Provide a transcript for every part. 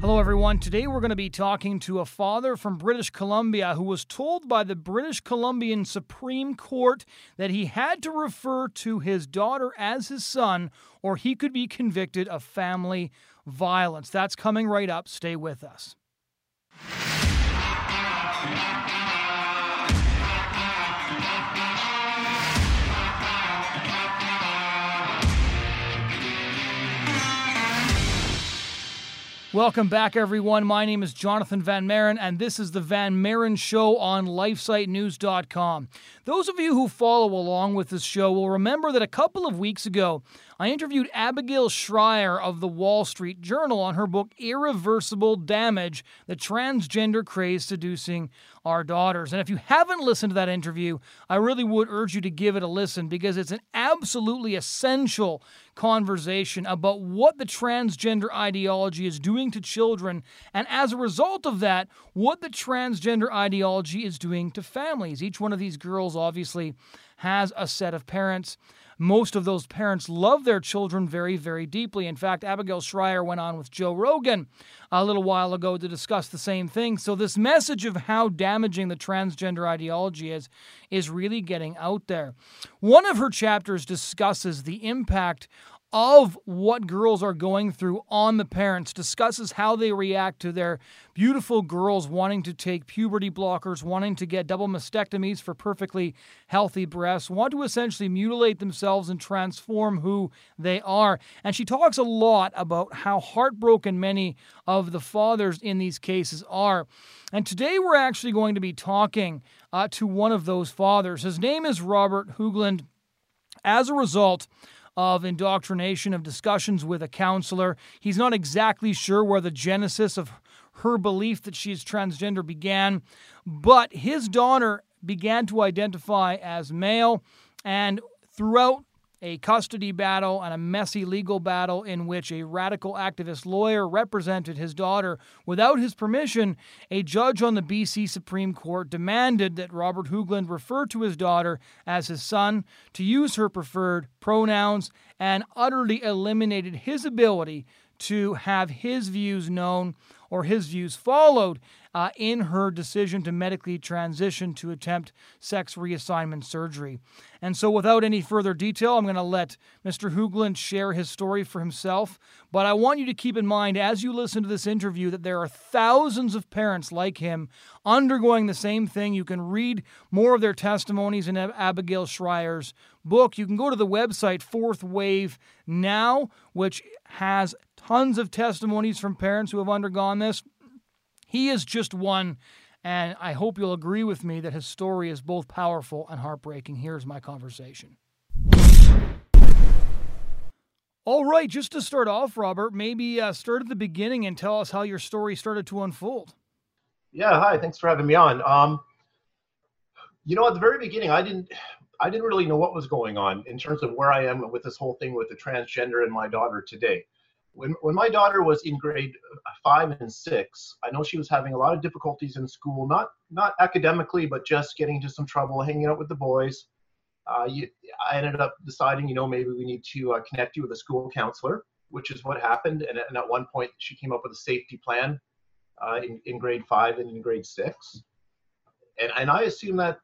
Hello, everyone. Today we're going to be talking to a father from British Columbia who was told by the British Columbian Supreme Court that he had to refer to his daughter as his son or he could be convicted of family violence. That's coming right up. Stay with us. Welcome back, everyone. My name is Jonathan Van Maren, and this is the Van Maren Show on LifeSiteNews.com. Those of you who follow along with this show will remember that a couple of weeks ago, I interviewed Abigail Shrier of the Wall Street Journal on her book Irreversible Damage The Transgender Craze Seducing Our Daughters. And if you haven't listened to that interview, I really would urge you to give it a listen because it's an absolutely essential conversation about what the transgender ideology is doing to children, and as a result of that, what the transgender ideology is doing to families. Each one of these girls obviously has a set of parents most of those parents love their children very, very deeply. In fact, Abigail Shrier went on with Joe Rogan a little while ago to discuss the same thing. So, this message of how damaging the transgender ideology is is really getting out there. One of her chapters discusses the impact of what girls are going through on the parents, discusses how they react to their beautiful girls wanting to take puberty blockers, wanting to get double mastectomies for perfectly healthy breasts, want to essentially mutilate themselves and transform who they are. And she talks a lot about how heartbroken many of the fathers in these cases are. And today we're actually going to be talking uh, to one of those fathers. His name is Robert Hoogland. As a result, of indoctrination, of discussions with a counselor. He's not exactly sure where the genesis of her belief that she's transgender began, but his daughter began to identify as male. And throughout a custody battle and a messy legal battle in which a radical activist lawyer represented his daughter without his permission, a judge on the BC Supreme Court demanded that Robert Hoogland refer to his daughter as his son, to use her preferred pronouns, and utterly eliminated his ability to have his views known or his views followed uh, in her decision to medically transition to attempt sex reassignment surgery. And so, without any further detail, I'm going to let Mr. Hoogland share his story for himself. But I want you to keep in mind as you listen to this interview that there are thousands of parents like him undergoing the same thing. You can read more of their testimonies in Abigail Shrier's book. You can go to the website Fourth Wave Now, which has tons of testimonies from parents who have undergone this. He is just one, and I hope you'll agree with me that his story is both powerful and heartbreaking. Here's my conversation. All right, just to start off, Robert, maybe uh, start at the beginning and tell us how your story started to unfold. Yeah, hi. Thanks for having me on. Um, you know, at the very beginning, I didn't, I didn't really know what was going on in terms of where I am with this whole thing with the transgender and my daughter today when, when my daughter was in grade five and six, I know she was having a lot of difficulties in school, not not academically, but just getting into some trouble, hanging out with the boys. Uh, you, I ended up deciding, you know, maybe we need to uh, connect you with a school counselor, which is what happened. And, and, at one point, she came up with a safety plan uh, in, in grade five and in grade six. And, and I assume that,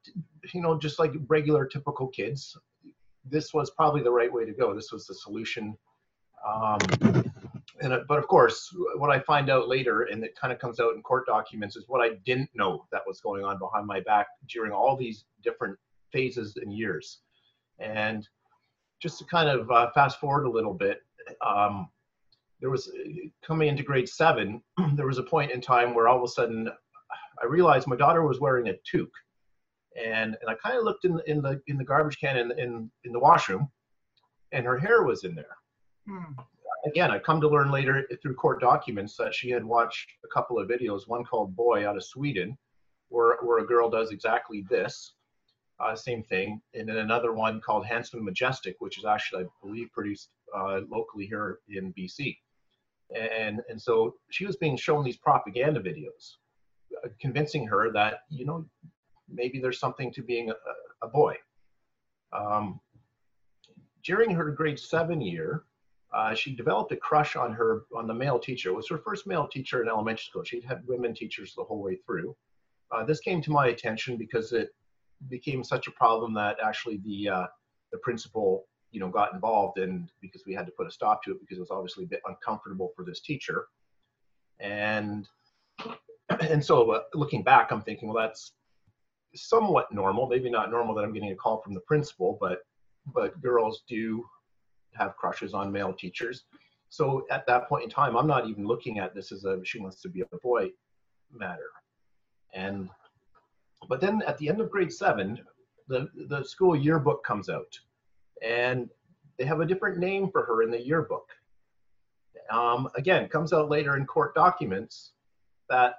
you know, just like regular typical kids, this was probably the right way to go. This was the solution um, and uh, but of course, what I find out later, and it kind of comes out in court documents, is what I didn't know that was going on behind my back during all these different phases and years. And just to kind of uh, fast forward a little bit, um, there was coming into grade seven, there was a point in time where all of a sudden I realized my daughter was wearing a toque, and and I kind of looked in the in the in the garbage can in in in the washroom, and her hair was in there Hmm. Again, I come to learn later through court documents that she had watched a couple of videos, one called Boy out of Sweden, where, where a girl does exactly this, uh, same thing, and then another one called Handsome Majestic, which is actually, I believe, produced uh, locally here in BC. And, and so she was being shown these propaganda videos, uh, convincing her that, you know, maybe there's something to being a, a boy. Um, during her grade seven year, uh, she developed a crush on her on the male teacher. It was her first male teacher in elementary school. She'd had women teachers the whole way through. Uh, this came to my attention because it became such a problem that actually the uh, the principal you know got involved and because we had to put a stop to it because it was obviously a bit uncomfortable for this teacher and and so uh, looking back i'm thinking well that's somewhat normal maybe not normal that i'm getting a call from the principal but but girls do have crushes on male teachers. So at that point in time i'm not even looking at this as a she wants to be a boy matter. And but then at the end of grade seven the the school yearbook comes out. And they have a different name for her in the yearbook. Um, again, comes out later in court documents that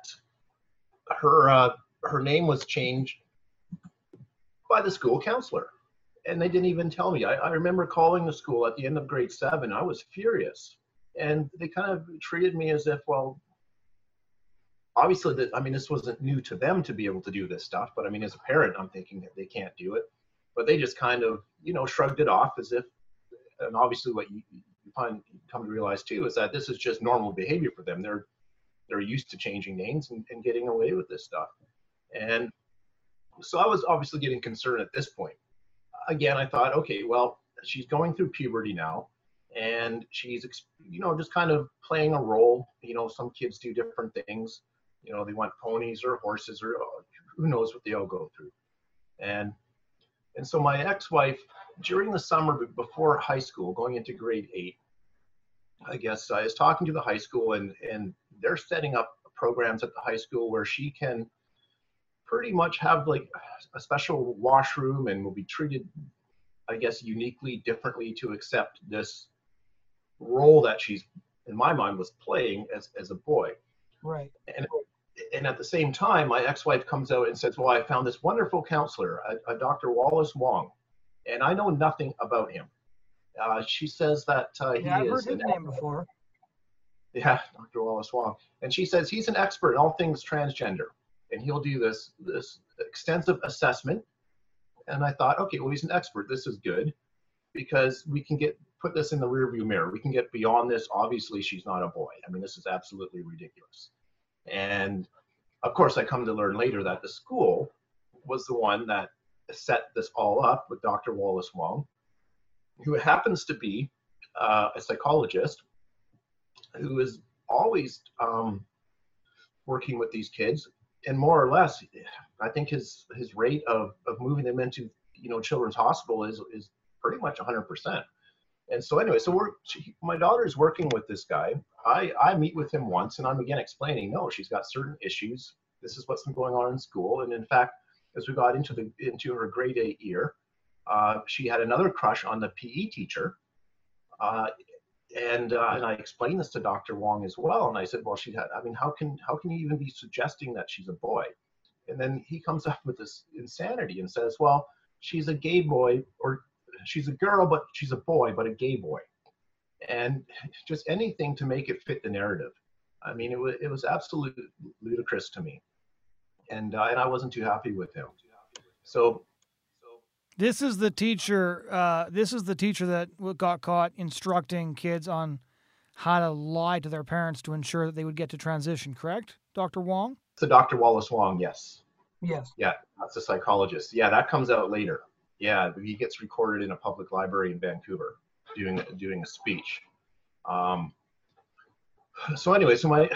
her uh, her name was changed by the school counselor, and they didn't even tell me. I, I remember calling the school at the end of grade seven. I was furious, and they kind of treated me as if, well, obviously that I mean this wasn't new to them to be able to do this stuff, but I mean as a parent, I'm thinking that they can't do it. But they just kind of you know shrugged it off as if and obviously what you, you find come to realize too is that this is just normal behavior for them. They're they're used to changing names and, and getting away with this stuff. And so i was obviously getting concerned at this point again i thought okay well she's going through puberty now and she's you know just kind of playing a role. You know some kids do different things. You know they want ponies or horses or oh, who knows what they all go through. And and so my ex-wife, during the summer before high school, going into grade eight, I guess I was talking to the high school and, and they're setting up programs at the high school where she can pretty much have like a special washroom and will be treated, I guess, uniquely differently to accept this role that she's, in my mind, was playing as, as a boy. Right. And and at the same time, my ex-wife comes out and says, "Well, I found this wonderful counselor, a, a Dr. Wallace Wong, and I know nothing about him." Uh, she says that uh, he yeah, I've is. heard his name before. Yeah, Dr. Wallace Wong, and she says he's an expert in all things transgender, and he'll do this this extensive assessment. And I thought, okay, well, he's an expert. This is good because we can get put this in the rearview mirror. We can get beyond this. Obviously, she's not a boy. I mean, this is absolutely ridiculous. And of course, I come to learn later that the school was the one that set this all up with Dr. Wallace Wong, who happens to be uh, a psychologist who is always um, working with these kids and more or less i think his his rate of, of moving them into you know children's hospital is is pretty much 100% and so anyway, so we're she, my daughter's working with this guy. I I meet with him once, and I'm again explaining, no, she's got certain issues. This is what's been going on in school, and in fact, as we got into the into her grade eight year, uh, she had another crush on the PE teacher. Uh, and uh, and I explained this to Dr. Wong as well, and I said, well, she had. I mean, how can how can you even be suggesting that she's a boy? And then he comes up with this insanity and says, well, she's a gay boy or she's a girl, but she's a boy, but a gay boy, and just anything to make it fit the narrative. I mean, it was it was absolutely ludicrous to me, and uh, and I wasn't too happy with him. So. This is the teacher. Uh, this is the teacher that got caught instructing kids on how to lie to their parents to ensure that they would get to transition. Correct, Dr. Wong? So Dr. Wallace Wong, yes. Yes. Yeah, that's a psychologist. Yeah, that comes out later. Yeah, he gets recorded in a public library in Vancouver doing doing a speech. Um, so anyway, so my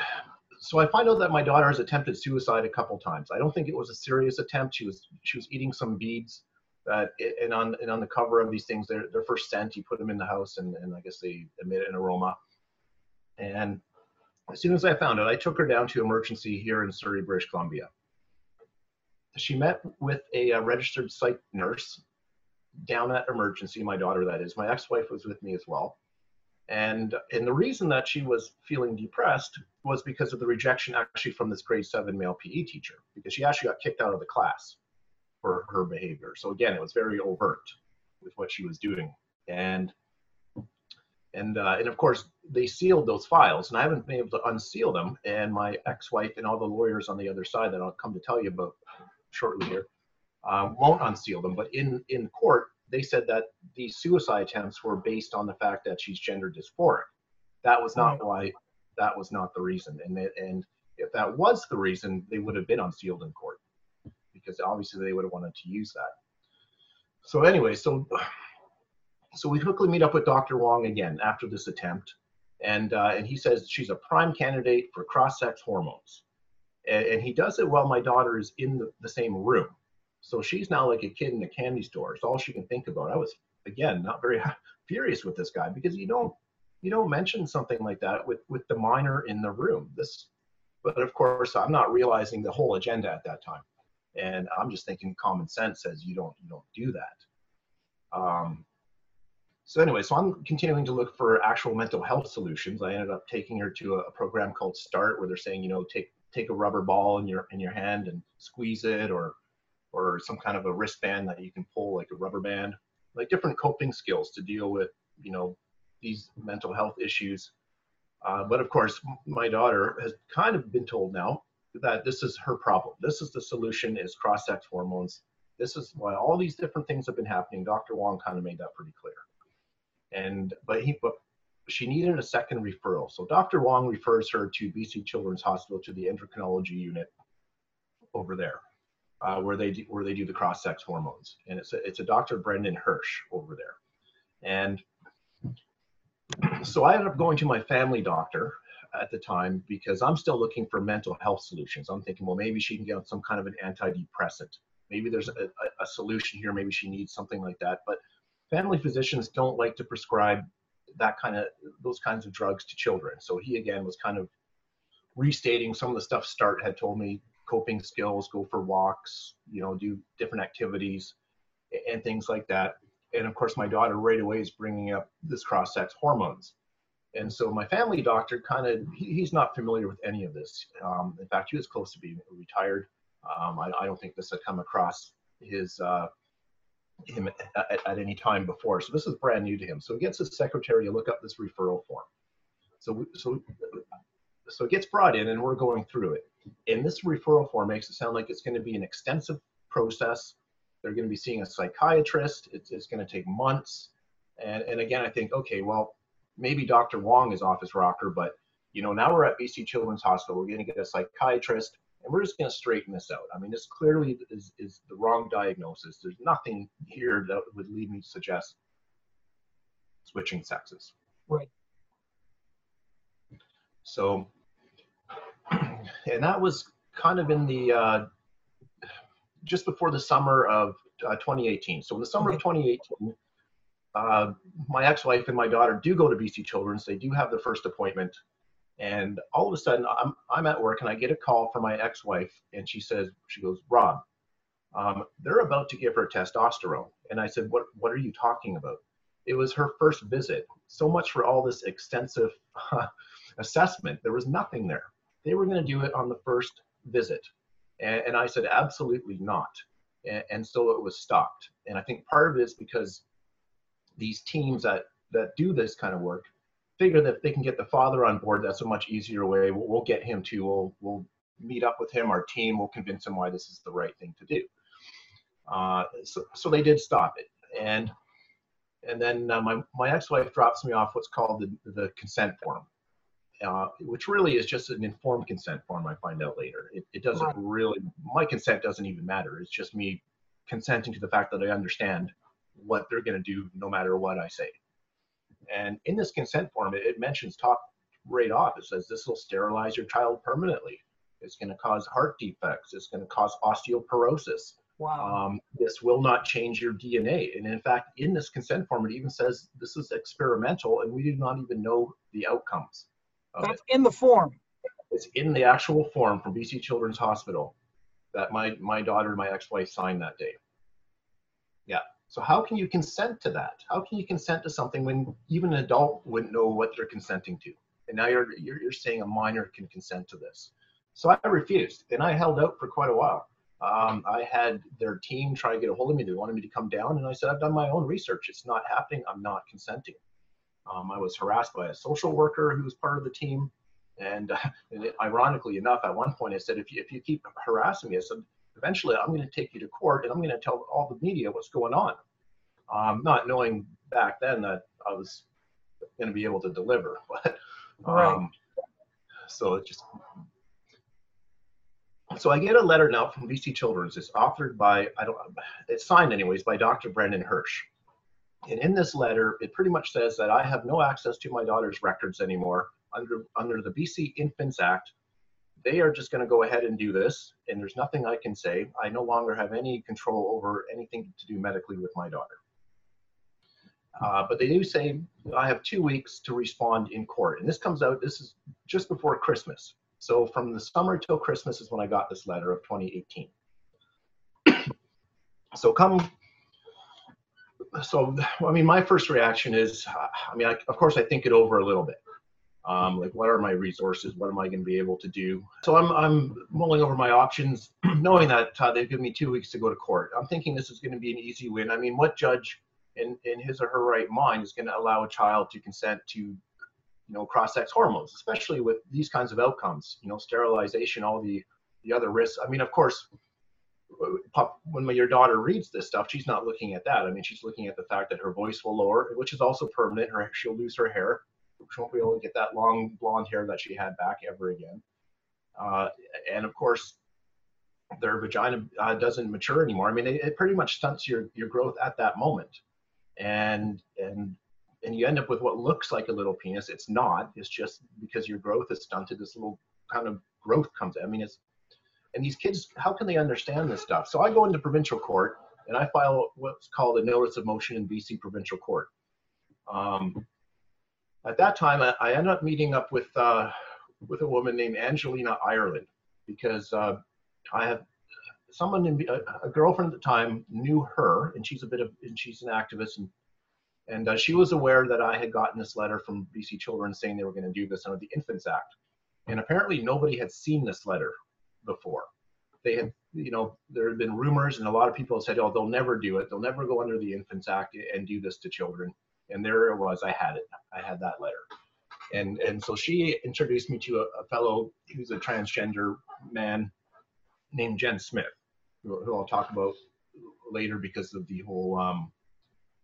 so I find out that my daughter has attempted suicide a couple times. I don't think it was a serious attempt. She was she was eating some beads that and on and on the cover of these things, they're, they're first scent. You put them in the house, and, and I guess they emit an aroma. And as soon as I found it, I took her down to emergency here in Surrey, British Columbia. She met with a, a registered psych nurse down at emergency, my daughter that is. My ex-wife was with me as well. And, and the reason that she was feeling depressed was because of the rejection actually from this grade seven male PE teacher, because she actually got kicked out of the class for her behavior. So again, it was very overt with what she was doing. And and uh, and of course they sealed those files, and I haven't been able to unseal them. And my ex-wife and all the lawyers on the other side that I'll come to tell you about shortly here um, won't unseal them. But in in court, they said that these suicide attempts were based on the fact that she's gender dysphoric. That was not why. That was not the reason. And and if that was the reason, they would have been unsealed in court because obviously they would have wanted to use that. So anyway, so so we quickly meet up with Dr. Wong again after this attempt, and uh, and he says she's a prime candidate for cross-sex hormones, and, and, he does it while my daughter is in the, the same room. So she's now like a kid in a candy store. It's all she can think about. I was again not very furious with this guy because you don't you don't mention something like that with with the minor in the room. This, but of course I'm not realizing the whole agenda at that time, and I'm just thinking common sense says you don't you don't do that. Um, so anyway, so I'm continuing to look for actual mental health solutions. I ended up taking her to a, a program called START, where they're saying, you know, take take a rubber ball in your in your hand and squeeze it, or or some kind of a wristband that you can pull like a rubber band, like different coping skills to deal with, you know, these mental health issues. Uh, but of course, my daughter has kind of been told now that this is her problem. This is the solution is cross-sex hormones. This is why all these different things have been happening. Dr. Wong kind of made that pretty clear. And but he but she needed a second referral. So Dr. Wong refers her to BC Children's Hospital to the endocrinology unit over there, uh, where they do, where they do the cross-sex hormones. And it's a, it's a Dr. Brenden Hursh over there. And so I ended up going to my family doctor at the time because I'm still looking for mental health solutions. I'm thinking, well, maybe she can get on some kind of an antidepressant. Maybe there's a, a, a solution here. Maybe she needs something like that. But family physicians don't like to prescribe that kind of those kinds of drugs to children. So he again was kind of restating some of the stuff Start had told me: coping skills, go for walks, you know, do different activities, and things like that. And of course, my daughter right away is bringing up this cross-sex hormones. And so my family doctor kind of he, he's not familiar with any of this. Um, in fact, he was close to being retired. Um, I, I, don't think this had come across his uh, him at, at, any time before. So this is brand new to him. So he gets his secretary to look up this referral form. So so so it gets brought in, and we're going through it. And this referral form makes it sound like it's going to be an extensive process. They're going to be seeing a psychiatrist. It's, it's going to take months. And and again, I think okay, well, maybe Dr. Wong is off his rocker, but you know now we're at BC Children's Hospital. We're going to get a psychiatrist and we're just going to straighten this out. I mean, this clearly is, is the wrong diagnosis. There's nothing here that would lead me to suggest switching sexes. Right. So, and that was kind of in the uh, just before the summer of uh, 2018. So in the summer okay. of 2018, uh, my ex-wife and my daughter do go to BC Children's. They do have their first appointment and all of a sudden, I'm, I'm at work and I get a call from my ex wife, and she says, She goes, Rob, um, they're about to give her testosterone. And I said, what, what are you talking about? It was her first visit. So much for all this extensive uh, assessment. There was nothing there. They were going to do it on the first visit. And, and I said, absolutely not. And, and so it was stopped. And I think part of it is because these teams that, that do this kind of work figure that if they can get the father on board, that's a much easier way. We'll, we'll get him to. We'll we'll meet up with him. Our team will convince him why this is the right thing to do. Uh, so so they did stop it, and and then uh, my my ex-wife drops me off what's called the the consent form. Uh, which really is just an informed consent form. I find out later. It, it doesn't really. My consent doesn't even matter. It's just me consenting to the fact that I understand what they're going to do, no matter what I say. And in this consent form, it, it mentions top right off. It says this will sterilize your child permanently. It's going to cause heart defects. It's going to cause osteoporosis. Wow. Um, this will not change your DNA. And in fact, in this consent form, it even says this is experimental and we do not even know the outcomes. That's it. in the form. It's in the actual form from BC Children's Hospital that my, my daughter and my ex wife signed that day. Yeah. So how can you consent to that? How can you consent to something when even an adult wouldn't know what they're consenting to? And now you're, you're, you're saying a minor can consent to this. So I refused and I held out for quite a while. Um, I had their team try to get a hold of me. They wanted me to come down, and I said, I've done my own research. It's not happening. I'm not consenting. Um, I was harassed by a social worker who was part of the team. And, uh, and ironically enough, at one point I said, if you, if you keep harassing me, I said, eventually I'm going to take you to court and I'm going to tell all the media what's going on. um, not knowing back then that I was going to be able to deliver. But um, Right. so it just so I get a letter now from BC Children's. It's authored by I don't it's signed anyways by Dr. Brenden Hursh. And in this letter, it pretty much says that I have no access to my daughter's records anymore under under the BC Infants Act. They are just going to go ahead and do this, and there's nothing I can say. I no longer have any control over anything to do medically with my daughter. Uh, but they do say I have two weeks to respond in court, and this comes out. This is just before Christmas. So from the summer till Christmas is when I got this letter of 2018. so come so i mean my first reaction is i mean I, of course i think it over a little bit um, like what are my resources what am i going to be able to do so i'm, I'm mulling over my options knowing that uh, they've given me two weeks to go to court i'm thinking this is going to be an easy win i mean what judge in, in his or her right mind is going to allow a child to consent to you know cross-sex hormones especially with these kinds of outcomes you know sterilization all the the other risks i mean of course pop- when your daughter reads this stuff, she's not looking at that. I mean, she's looking at the fact that her voice will lower, which is also permanent. Her she'll lose her hair. She won't be able to get that long blonde hair that she had back ever again. Uh, and of course, their vagina uh, doesn't mature anymore. I mean, it, it pretty much stunts your your growth at that moment, and and and you end up with what looks like a little penis. It's not. It's just because your growth is stunted. This little kind of growth comes. I mean, it's and these kids, how can they understand this stuff? So I go into provincial court and I file what's called a notice of motion in BC provincial court. Um, at that time, I, I ended up meeting up with uh, with a woman named Angelina Ireland because uh, I have someone in a, a girlfriend at the time knew her, and she's a bit of and she's an activist, and and uh, she was aware that I had gotten this letter from BC Children saying they were going to do this under the Infants Act, and apparently nobody had seen this letter before. They had, you know, there had been rumors, and a lot of people said, "Oh, they'll never do it. They'll never go under the Infants Act and do this to children." And there it was. I had it. I had that letter, and and so she introduced me to a, a fellow who's a transgender man named Jenn Smith, who, who I'll talk about later because of the whole um,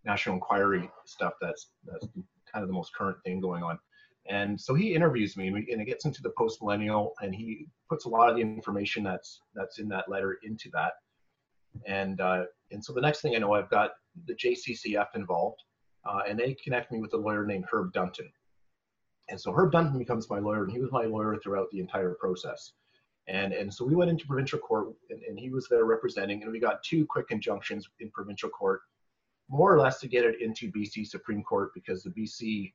national inquiry stuff. That's that's kind of the most current thing going on. And so he interviews me, and, and it gets into the post millennial, and he puts a lot of the information that's that's in that letter into that. And uh, and so the next thing I know, I've got the JCCF involved, uh, and they connect me with a lawyer named Herb Dunton. And so Herb Dunton becomes my lawyer, and he was my lawyer throughout the entire process. And and so we went into provincial court, and, and he was there representing, and we got two quick injunctions in provincial court, more or less to get it into BC Supreme Court because the BC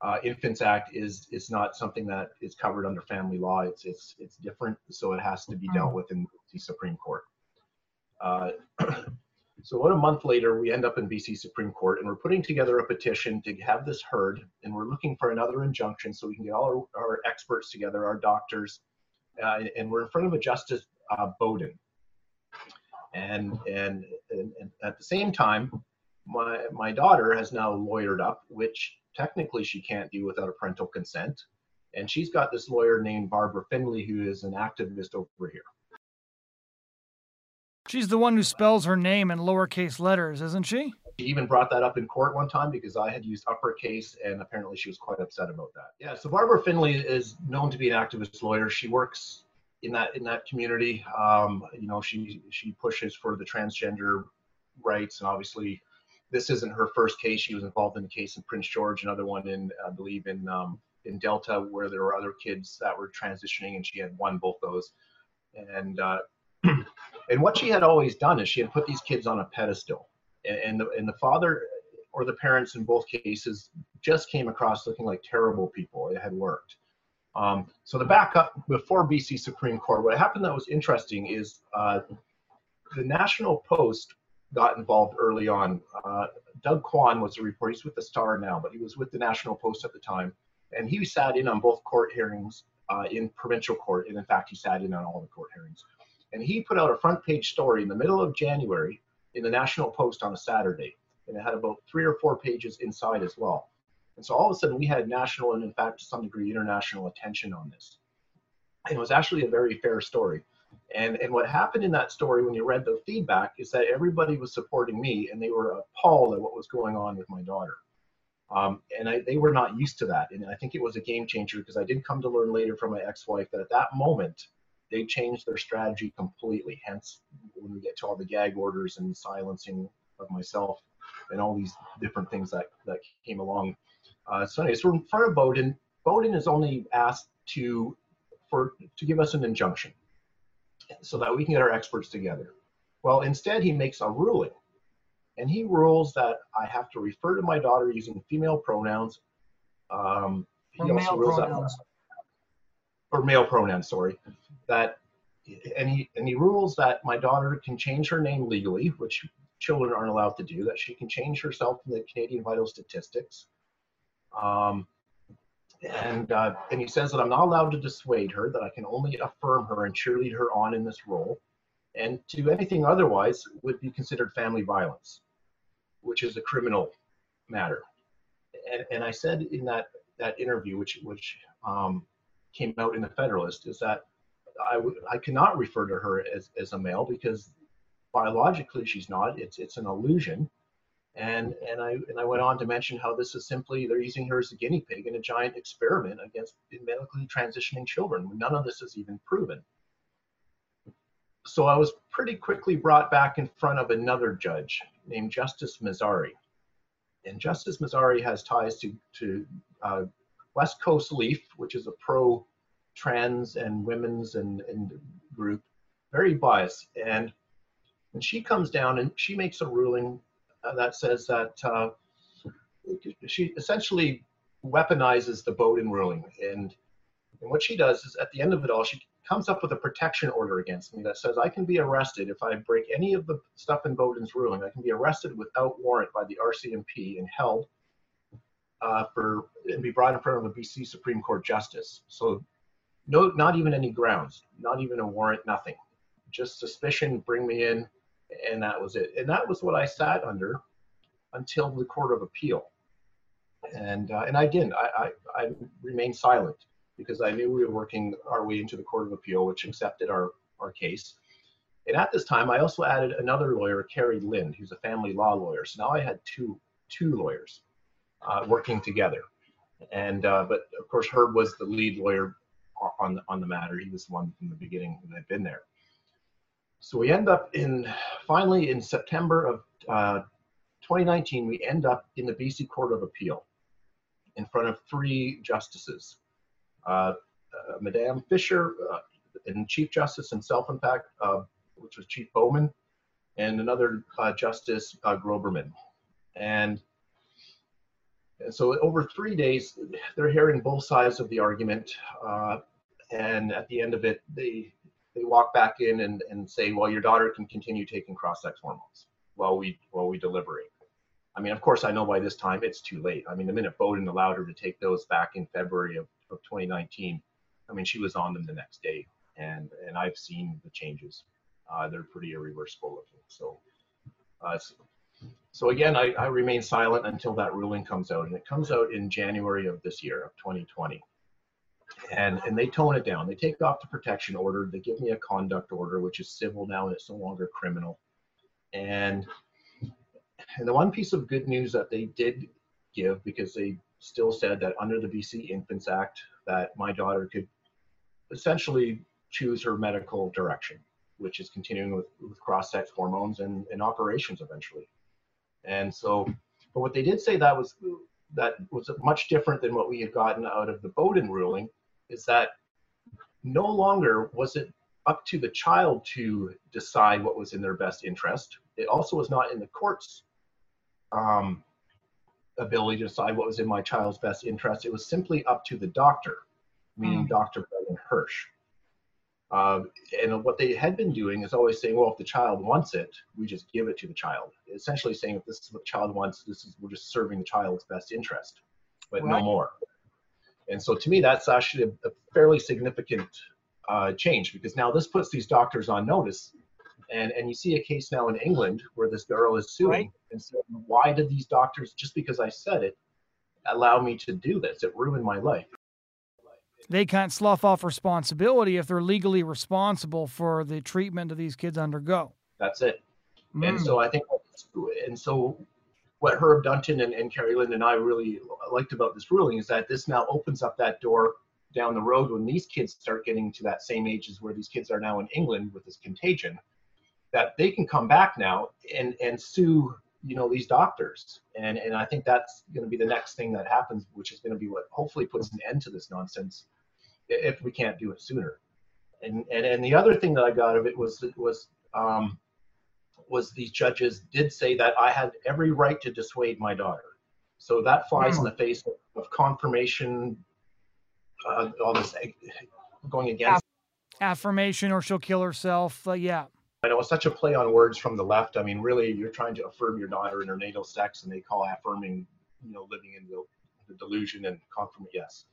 uh, Infants Act is is not something that is covered under family law. It's it's it's different, so it has to be dealt with in the Supreme Court. Uh, so about a month later, we end up in BC Supreme Court, and we're putting together a petition to have this heard, and we're looking for another injunction so we can get all our, our experts together, our doctors, uh, and we're in front of a Justice uh, Bowden. And, and and and at the same time, my my daughter has now lawyered up, which technically she can't do without a parental consent. And she's got this lawyer named Barbara Findlay, who is an activist over here. She's the one who spells her name in lowercase letters, isn't she? She even brought that up in court one time because I had used uppercase, and apparently she was quite upset about that. Yeah, so Barbara Findlay is known to be an activist lawyer. She works in that in that community. Um, you know, she she pushes for the transgender rights, and obviously, this isn't her first case. She was involved in a case in Prince George, another one in I believe in um, in Delta, where there were other kids that were transitioning, and she had won both those. And uh, and what she had always done is she had put these kids on a pedestal, and, and the and the father or the parents in both cases just came across looking like terrible people. It had worked. Um, so the backup before BC Supreme Court, what happened that was interesting is uh, the National Post got involved early on. Uh, Doug Quan was a reporter. He's with the Star now, but he was with the National Post at the time, and he sat in on both court hearings uh, in provincial court, and in fact, he sat in on all the court hearings. And he put out a front page story in the middle of January in the National Post on a Saturday, and it had about three or four pages inside as well. And so all of a sudden, we had national and, in fact, to some degree, international attention on this. And it was actually a very fair story. And, and what happened in that story when you read the feedback is that everybody was supporting me and they were appalled at what was going on with my daughter. Um, and I, they were not used to that. And I think it was a game changer because I did come to learn later from my ex-wife that at that moment, they changed their strategy completely. Hence, when we get to all the gag orders and silencing of myself and all these different things that, that came along. Uh, so anyway, so in front of Bowden, Bowden is only asked to for to give us an injunction so that we can get our experts together. Well, instead, he makes a ruling and he rules that I have to refer to my daughter using female pronouns. Um, he or also rules pronouns. that, or male pronouns, sorry, that, and he rules that my daughter can change her name legally, which children aren't allowed to do. That she can change herself in the Canadian vital statistics. Um, and uh, and he says that I'm not allowed to dissuade her, that I can only affirm her and cheerlead her on in this role, and to do anything otherwise would be considered family violence which is a criminal matter. And, and I said in that, that interview, which, which um, came out in the Federalist, is that I, w- I cannot refer to her as, as a male because biologically she's not. It's, it's an illusion. And, and, I, and I went on to mention how this is simply, they're using her as a guinea pig in a giant experiment against medically transitioning children. None of this is even proven. So I was pretty quickly brought back in front of another judge named Justice Marzari. And Justice Marzari has ties to, to uh, West Coast Leaf, which is a pro trans and women's and, and group, very biased. And when she comes down and she makes a ruling uh, that says that uh, she essentially weaponizes the Bowden ruling. And, and what she does is at the end of it all, she comes up with a protection order against me that says I can be arrested if I break any of the stuff in Bowden's ruling. I can be arrested without warrant by the RCMP and held uh, for and be brought in front of a BC Supreme Court justice. So, no, not even any grounds, not even a warrant, nothing. Just suspicion, bring me in, and that was it. And that was what I sat under until the Court of Appeal. And uh, and I didn't. I, I I remained silent because I knew we were working our way into the Court of Appeal, which accepted our, our case. And at this time, I also added another lawyer, Carey Linde, who's a family law lawyer. So now I had two, two lawyers uh, working together. And, uh, but of course, Herb was the lead lawyer on the, on the matter. He was the one from the beginning that had been there. So we end up in, finally in September of uh, 2019, we end up in the BC Court of Appeal in front of three justices. Uh, uh, Madame Fisher uh, and Chief Justice himself, in fact, which was Chief Bauman, and another Justice Groberman. And and so over three days, they're hearing both sides of the argument. Uh, and at the end of it, they they walk back in and, and say, well, your daughter can continue taking cross-sex hormones while we while we deliberate. I mean, of course, I know by this time it's too late. I mean, the minute Bowden allowed her to take those back in February of of 2019, I mean, she was on them the next day, and and I've seen the changes. Uh, they're pretty irreversible looking. So, uh, so, again, I, I remain silent until that ruling comes out, and it comes out in January of this year of 2020. And and they tone it down. They take off the protection order. They give me a conduct order, which is civil now, and it's no longer criminal. And and the one piece of good news that they did give, because they still said that under the BC Infants Act, that my daughter could essentially choose her medical direction, which is continuing with, with cross-sex hormones and, and operations eventually. And so, but what they did say that was that was much different than what we had gotten out of the Bowden ruling, is that no longer was it up to the child to decide what was in their best interest. It also was not in the court's um, ability to decide what was in my child's best interest. It was simply up to the doctor, meaning mm. Dr. Brenden Hursh. Um, and what they had been doing is always saying, well, if the child wants it, we just give it to the child. Essentially saying, if this is what the child wants, this is we're just serving the child's best interest, but right. no more. And so to me, that's actually a, a fairly significant uh, change because now this puts these doctors on notice and and you see a case now in England where this girl is suing right. and so why did these doctors just because I said it allow me to do this? It ruined my life. They can't slough off responsibility if they're legally responsible for the treatment that these kids undergo. That's it. Mm. And so I think, and so what Herb Dunton and, and Carey Linde and I really liked about this ruling is that this now opens up that door down the road when these kids start getting to that same age as where these kids are now in England with this contagion, that they can come back now and, and sue you know these doctors and and i think that's going to be the next thing that happens which is going to be what hopefully puts an end to this nonsense if we can't do it sooner and and, and the other thing that i got of it was was um, was these judges did say that I had every right to dissuade my daughter. So that flies in the face of, of confirmation, uh, all this going against affirmation, or she'll kill herself. Uh, yeah. I know it's such a play on words from the left. I mean, really, you're trying to affirm your daughter in her natal sex, and they call affirming, you know, living in the, the delusion and confirm. Yes,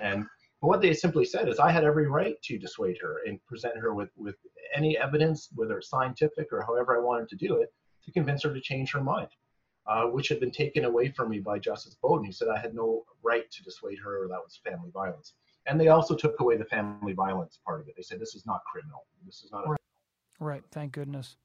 and but what they simply said is, I had every right to dissuade her and present her with, with any evidence, whether it's scientific or however I wanted to do it, to convince her to change her mind, uh, which had been taken away from me by Justice Bowden. He said I had no right to dissuade her, or that was family violence. And they also took away the family violence part of it. They said this is not criminal. This is not. A- right. Thank goodness.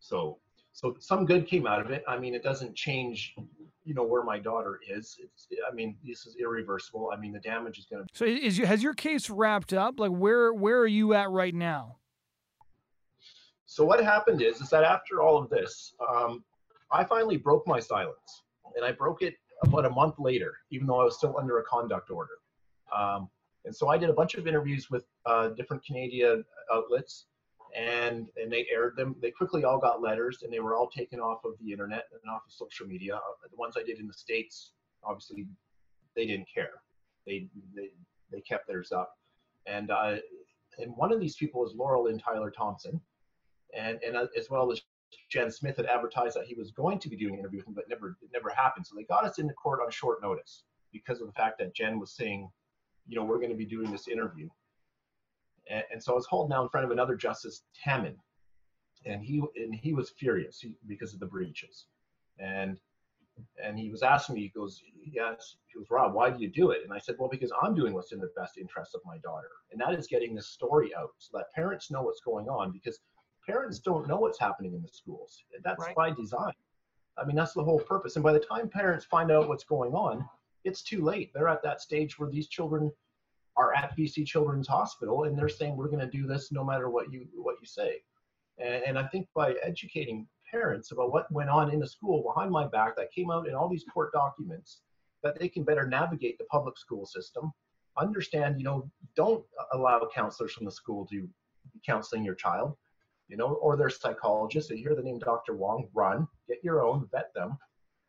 So, so some good came out of it. I mean, it doesn't change you know where my daughter is. It's, I mean, this is irreversible. I mean, the damage is going to. So, is has your case wrapped up? Like, where where are you at right now? So what happened is, is that after all of this, um, I finally broke my silence, and I broke it about a month later, even though I was still under a conduct order. Um, and so I did a bunch of interviews with uh, different Canadian outlets, and and they aired them. They quickly all got letters, and they were all taken off of the internet and off of social media. Uh, the ones I did in the states, obviously, they didn't care. They they they kept theirs up, and uh, and one of these people is Laura-Lynn Tyler Thompson, and and uh, as well as Jenn Smith had advertised that he was going to be doing an interview with him, but never it never happened. So they got us into court on short notice because of the fact that Jenn was saying, you know, we're going to be doing this interview. And, and so I was hauled now in front of another justice, Tammen, and he and he was furious because of the breaches, and and he was asking me, he goes, yes, he goes, Rob, why do you do it? And I said, well, because I'm doing what's in the best interest of my daughter, and that is getting this story out so that parents know what's going on because parents don't know what's happening in the schools. That's right. by design. I mean, that's the whole purpose. And by the time parents find out what's going on, it's too late. They're at that stage where these children are at BC Children's Hospital, and they're saying we're going to do this no matter what you what you say. And, and I think by educating parents about what went on in the school behind my back, that came out in all these court documents, that they can better navigate the public school system. Understand, you know, don't allow counselors from the school to be counseling your child, you know, or their psychologists. So you hear the name Dr. Wong, run, get your own, vet them.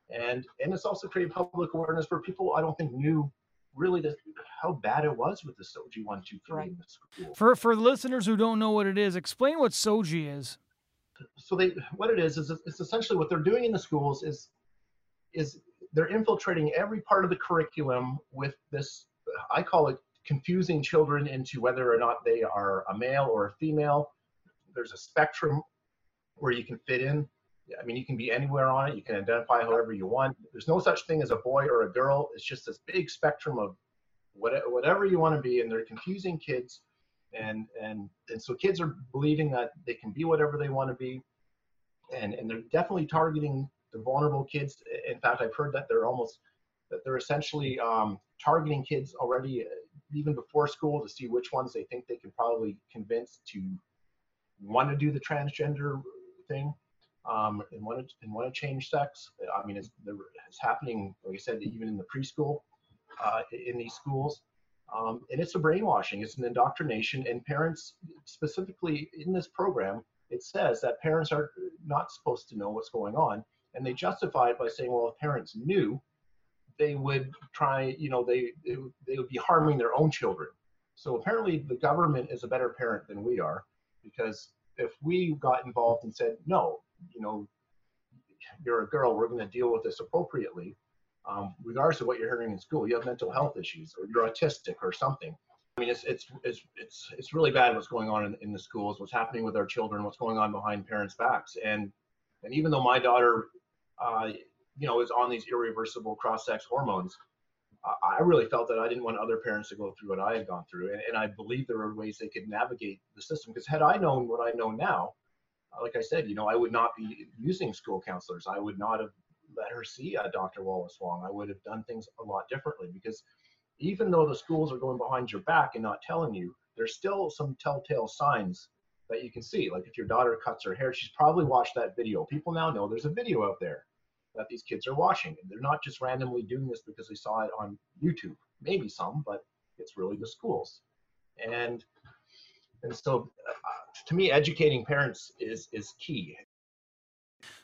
And and it's also created public awareness where people I don't think knew really the, how bad it was with the SOGI one two three right. in the school. For for listeners who don't know what it is, explain what SOGI is. So they what it is is it's essentially what they're doing in the schools is is they're infiltrating every part of the curriculum with this I call it confusing children into whether or not they are a male or a female. There's a spectrum where you can fit in. I mean, you can be anywhere on it. You can identify however you want. There's no such thing as a boy or a girl. It's just this big spectrum of whatever you want to be, and they're confusing kids, and and and so kids are believing that they can be whatever they want to be, and and they're definitely targeting the vulnerable kids. In fact, I've heard that they're almost that they're essentially um, targeting kids already uh, even before school to see which ones they think they can probably convince to want to do the transgender thing um, and want to and want to change sex. I mean, it's, it's happening, like I said, even in the preschool, uh, in these schools. Um, and it's a brainwashing, it's an indoctrination, and parents, specifically in this program, it says that parents are not supposed to know what's going on, and they justify it by saying, well, if parents knew, they would try, you know, they they, they would be harming their own children. So apparently, the government is a better parent than we are, because if we got involved and said, no, you know, you're a girl, we're going to deal with this appropriately, um, regardless of what you're hearing in school. You have mental health issues, or you're autistic, or something. I mean, it's it's it's it's it's really bad what's going on in, in the schools, what's happening with our children, what's going on behind parents' backs, and and even though my daughter, uh, you know, is on these irreversible cross-sex hormones, I really felt that I didn't want other parents to go through what I had gone through. And, and I believe there are ways they could navigate the system. Because had I known what I know now, like I said, you know, I would not be using school counselors. I would not have let her see uh, Dr. Wallace Wong. I would have done things a lot differently because even though the schools are going behind your back and not telling you, there's still some telltale signs that you can see. Like if your daughter cuts her hair, she's probably watched that video. People now know there's a video out there that these kids are watching. And they're not just randomly doing this because they saw it on YouTube. Maybe some, but it's really the schools. And and so uh, to me educating parents is is key.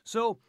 So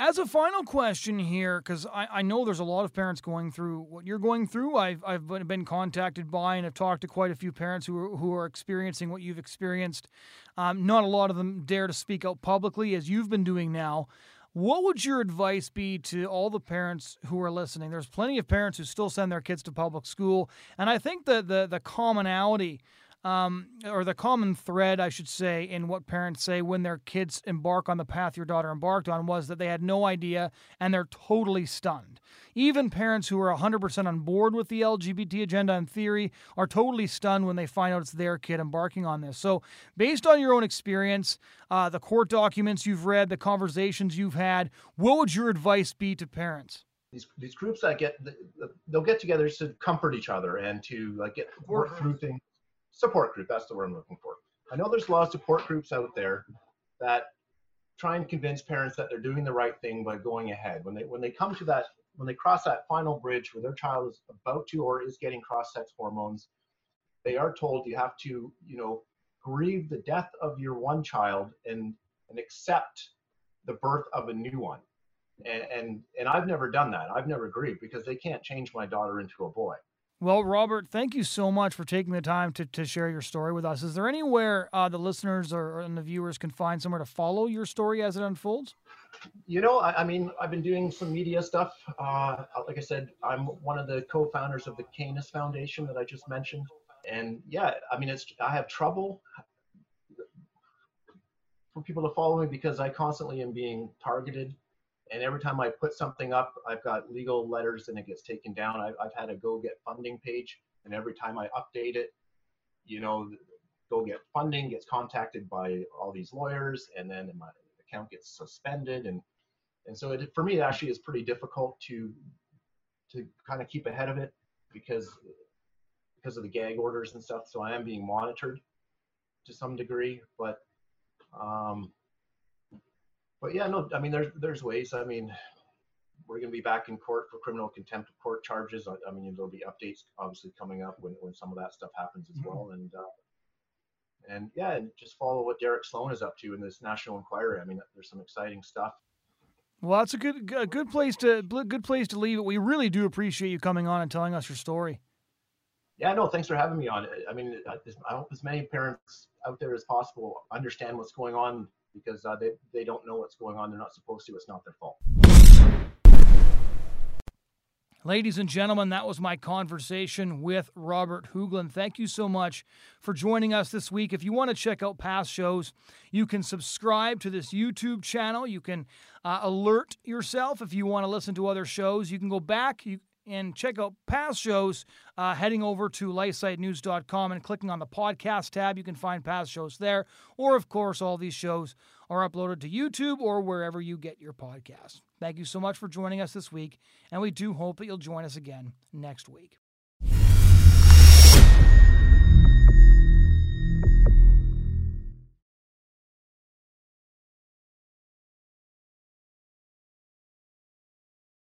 as a final question here, because I, I know there's a lot of parents going through what you're going through. I've, I've been contacted by and have talked to quite a few parents who are, who are experiencing what you've experienced. Um, not a lot of them dare to speak out publicly as you've been doing now. What would your advice be to all the parents who are listening? There's plenty of parents who still send their kids to public school, and I think that the the commonality um, or the common thread, I should say, in what parents say when their kids embark on the path your daughter embarked on was that they had no idea and they're totally stunned. Even parents who are 100% on board with the LGBT agenda in theory are totally stunned when they find out it's their kid embarking on this. So, based on your own experience, uh, the court documents you've read, the conversations you've had, what would your advice be to parents? These, these groups that get they'll get together to comfort each other and to like get work through things support group. That's the word I'm looking for. I know there's a lot of support groups out there that try and convince parents that they're doing the right thing by going ahead. When they when they come to that when they cross that final bridge where their child is about to or is getting cross-sex hormones, they are told you have to, you know, grieve the death of your one child and and accept the birth of a new one. And and, and I've never done that. I've never grieved because they can't change my daughter into a boy. Well, Robert, thank you so much for taking the time to, to share your story with us. Is there anywhere uh, the listeners or and the viewers can find somewhere to follow your story as it unfolds? You know, I, I mean, I've been doing some media stuff. Uh, like I said, I'm one of the co-founders of the Canis Foundation that I just mentioned, and yeah, I mean, it's I have trouble for people to follow me because I constantly am being targeted and every time I put something up, I've got legal letters and it gets taken down. I've, I've had a go get funding page, and every time I update it, you know, go get funding gets contacted by all these lawyers, and then my account gets suspended, and and so it, for me, it actually is pretty difficult to to kind of keep ahead of it because because of the gag orders and stuff. So I am being monitored to some degree, but um, but yeah, no, I mean, there's there's ways. I mean, we're going to be back in court for criminal contempt of court charges. I, I, mean, there'll be updates obviously coming up when, when some of that stuff happens as mm-hmm. well. And uh, and yeah, and just follow what Derek Sloan is up to in this national inquiry. I mean, there's some exciting stuff. Well, that's a good a good place to good place to leave it. We really do appreciate you coming on and telling us your story. Yeah, no, thanks for having me on. I mean, I hope as many parents out there as possible understand what's going on because uh, they, they don't know what's going on. They're not supposed to. It's not their fault. Ladies and gentlemen, that was my conversation with Robert Hoogland. Thank you so much for joining us this week. If you want to check out past shows, you can subscribe to this YouTube channel. You can uh, alert yourself if you want to listen to other shows. You can go back. You and check out past shows, uh, heading over to lifesitenews.com and clicking on the podcast tab. You can find past shows there. Or, of course, all these shows are uploaded to YouTube or wherever you get your podcasts. Thank you so much for joining us this week, and we do hope that you'll join us again next week.